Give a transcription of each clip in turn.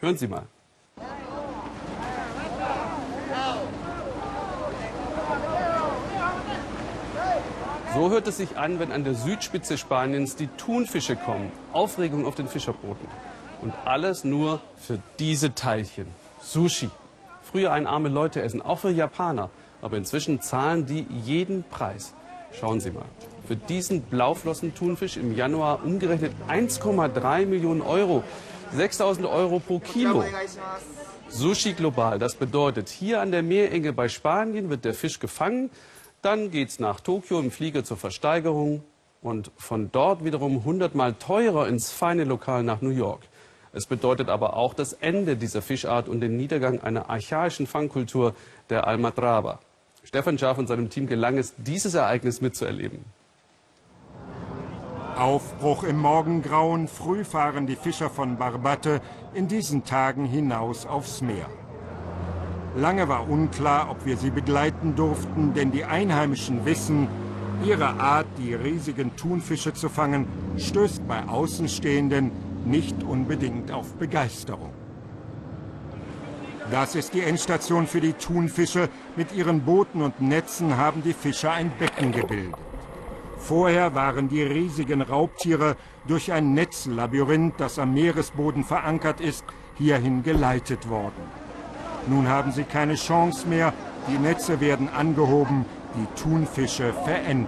Hören Sie mal. So hört es sich an, wenn an der Südspitze Spaniens die Thunfische kommen. Aufregung auf den Fischerbooten. Und alles nur für diese Teilchen. Sushi. Früher ein arme Leute essen, auch für Japaner. Aber inzwischen zahlen die jeden Preis. Schauen Sie mal. Für diesen Blauflossen-Thunfisch im Januar umgerechnet 1,3 Millionen Euro. 6000 Euro pro Kilo. Sushi global. Das bedeutet, hier an der Meerenge bei Spanien wird der Fisch gefangen. Dann geht's nach Tokio im Flieger zur Versteigerung und von dort wiederum hundertmal teurer ins feine Lokal nach New York. Es bedeutet aber auch das Ende dieser Fischart und den Niedergang einer archaischen Fangkultur der Almadraba. Stefan Schaaf und seinem Team gelang es, dieses Ereignis mitzuerleben. Aufbruch im Morgengrauen, früh fahren die Fischer von Barbate in diesen Tagen hinaus aufs Meer. Lange war unklar, ob wir sie begleiten durften, denn die Einheimischen wissen, ihre Art, die riesigen Thunfische zu fangen, stößt bei Außenstehenden nicht unbedingt auf Begeisterung. Das ist die Endstation für die Thunfische. Mit ihren Booten und Netzen haben die Fischer ein Becken gebildet. Vorher waren die riesigen Raubtiere durch ein Netzlabyrinth, das am Meeresboden verankert ist, hierhin geleitet worden. Nun haben sie keine Chance mehr, die Netze werden angehoben, die Thunfische verenden.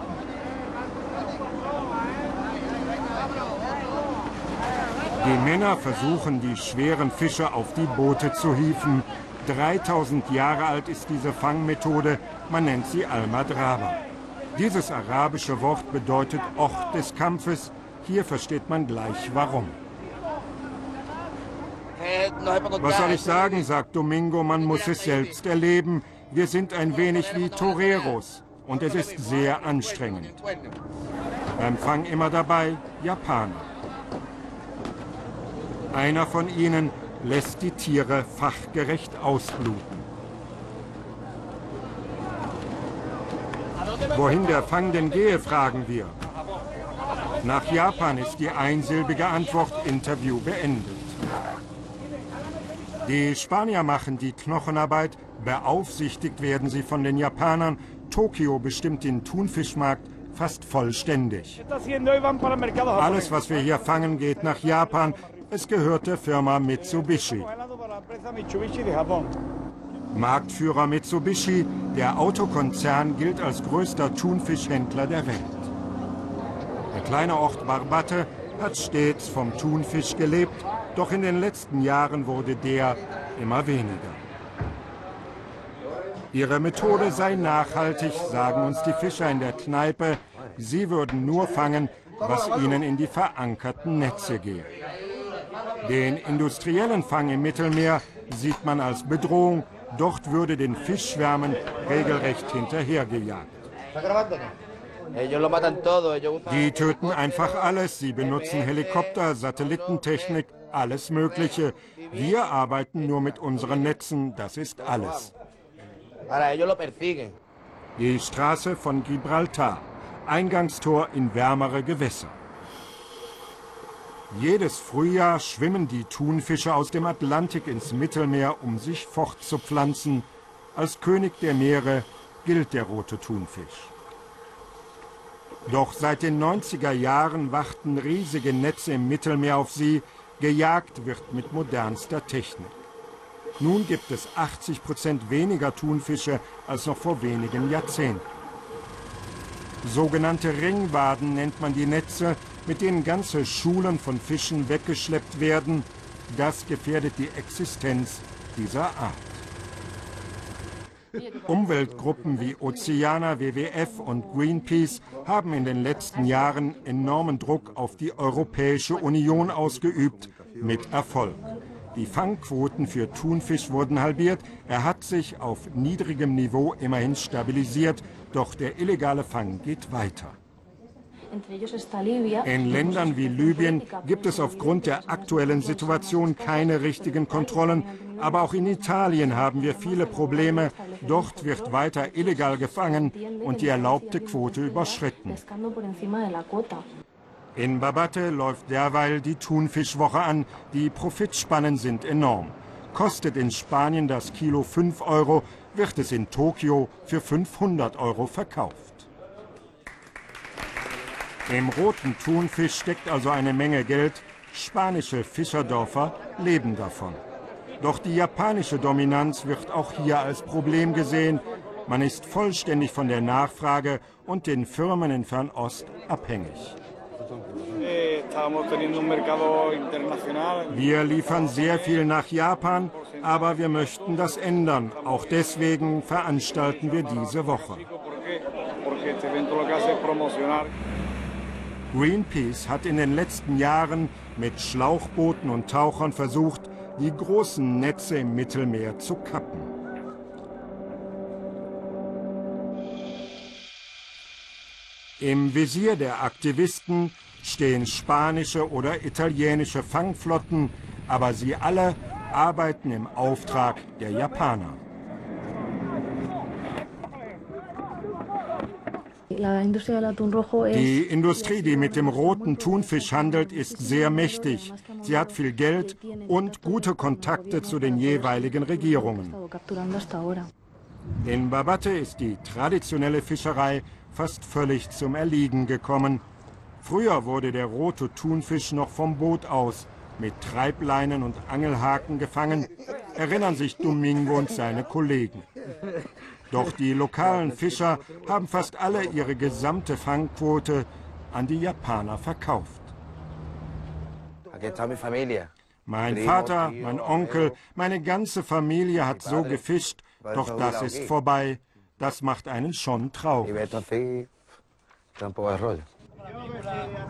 Die Männer versuchen, die schweren Fische auf die Boote zu hieven. 3000 Jahre alt ist diese Fangmethode, man nennt sie Almadraba. Dieses arabische Wort bedeutet Ort des Kampfes. Hier versteht man gleich warum. Was soll ich sagen, sagt Domingo, man muss es selbst erleben. Wir sind ein wenig wie Toreros und es ist sehr anstrengend. Beim Fang immer dabei Japaner. Einer von ihnen lässt die Tiere fachgerecht ausbluten. Wohin der Fang denn gehe, fragen wir. Nach Japan ist die einsilbige Antwort Interview beendet. Die Spanier machen die Knochenarbeit, beaufsichtigt werden sie von den Japanern. Tokio bestimmt den Thunfischmarkt fast vollständig. Alles, was wir hier fangen, geht nach Japan. Es gehört der Firma Mitsubishi. Marktführer Mitsubishi, der Autokonzern, gilt als größter Thunfischhändler der Welt. Der kleine Ort Barbate hat stets vom Thunfisch gelebt doch in den letzten Jahren wurde der immer weniger. Ihre Methode sei nachhaltig, sagen uns die Fischer in der Kneipe. Sie würden nur fangen, was ihnen in die verankerten Netze gehe. Den industriellen Fang im Mittelmeer sieht man als Bedrohung. Dort würde den Fischschwärmen regelrecht hinterhergejagt. Die töten einfach alles. Sie benutzen Helikopter, Satellitentechnik, alles Mögliche. Wir arbeiten nur mit unseren Netzen, das ist alles. Die Straße von Gibraltar, Eingangstor in wärmere Gewässer. Jedes Frühjahr schwimmen die Thunfische aus dem Atlantik ins Mittelmeer, um sich fortzupflanzen. Als König der Meere gilt der rote Thunfisch. Doch seit den 90er Jahren warten riesige Netze im Mittelmeer auf sie, Gejagt wird mit modernster Technik. Nun gibt es 80 Prozent weniger Thunfische als noch vor wenigen Jahrzehnten. Sogenannte Ringwaden nennt man die Netze, mit denen ganze Schulen von Fischen weggeschleppt werden. Das gefährdet die Existenz dieser Art. Umweltgruppen wie Oceana, WWF und Greenpeace haben in den letzten Jahren enormen Druck auf die Europäische Union ausgeübt, mit Erfolg. Die Fangquoten für Thunfisch wurden halbiert. Er hat sich auf niedrigem Niveau immerhin stabilisiert, doch der illegale Fang geht weiter. In Ländern wie Libyen gibt es aufgrund der aktuellen Situation keine richtigen Kontrollen. Aber auch in Italien haben wir viele Probleme. Dort wird weiter illegal gefangen und die erlaubte Quote überschritten. In Babate läuft derweil die Thunfischwoche an. Die Profitspannen sind enorm. Kostet in Spanien das Kilo 5 Euro, wird es in Tokio für 500 Euro verkauft. Im roten Thunfisch steckt also eine Menge Geld. Spanische Fischerdörfer leben davon. Doch die japanische Dominanz wird auch hier als Problem gesehen. Man ist vollständig von der Nachfrage und den Firmen in Fernost abhängig. Wir liefern sehr viel nach Japan, aber wir möchten das ändern. Auch deswegen veranstalten wir diese Woche. Greenpeace hat in den letzten Jahren mit Schlauchbooten und Tauchern versucht, die großen Netze im Mittelmeer zu kappen. Im Visier der Aktivisten stehen spanische oder italienische Fangflotten, aber sie alle arbeiten im Auftrag der Japaner. Die Industrie, die mit dem roten Thunfisch handelt, ist sehr mächtig. Sie hat viel Geld und gute Kontakte zu den jeweiligen Regierungen. In Babate ist die traditionelle Fischerei fast völlig zum Erliegen gekommen. Früher wurde der rote Thunfisch noch vom Boot aus mit Treibleinen und Angelhaken gefangen, erinnern sich Domingo und seine Kollegen. Doch die lokalen Fischer haben fast alle ihre gesamte Fangquote an die Japaner verkauft. Mein Vater, mein Onkel, meine ganze Familie hat so gefischt, doch das ist vorbei. Das macht einen schon traurig.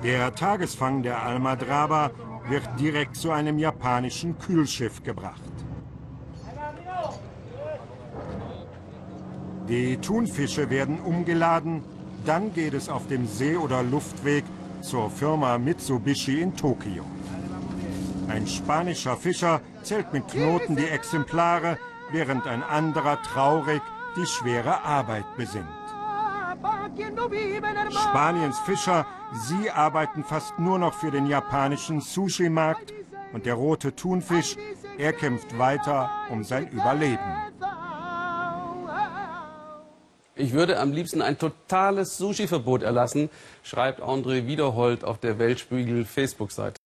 Der Tagesfang der Almadraba wird direkt zu einem japanischen Kühlschiff gebracht. Die Thunfische werden umgeladen, dann geht es auf dem See- oder Luftweg zur Firma Mitsubishi in Tokio. Ein spanischer Fischer zählt mit Knoten die Exemplare, während ein anderer traurig die schwere Arbeit besinnt. Spaniens Fischer, sie arbeiten fast nur noch für den japanischen Sushi-Markt und der rote Thunfisch, er kämpft weiter um sein Überleben. Ich würde am liebsten ein totales Sushi-Verbot erlassen, schreibt André Wiederhold auf der Weltspiegel Facebook-Seite.